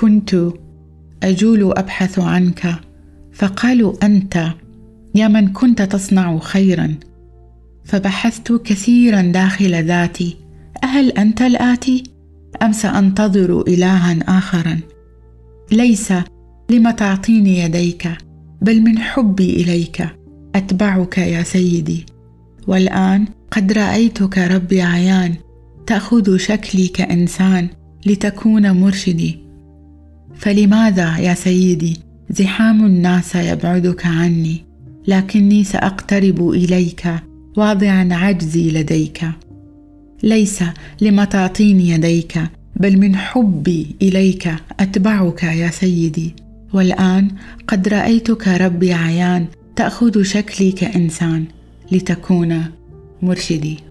كنت أجول أبحث عنك فقالوا أنت يا من كنت تصنع خيرا. فبحثت كثيرا داخل ذاتي أهل أنت الآتي؟ أم سأنتظر الها اخرا؟ ليس لم تعطيني يديك بل من حبي إليك أتبعك يا سيدي. والآن قد رأيتك ربي عيان تأخذ شكلي كإنسان لتكون مرشدي. فلماذا يا سيدي؟ زحام الناس يبعدك عني لكني سأقترب إليك واضعا عجزي لديك. ليس لما تعطيني يديك بل من حبي إليك أتبعك يا سيدي. والآن قد رأيتك ربي عيان تأخذ شكلي كإنسان لتكون مرشدي.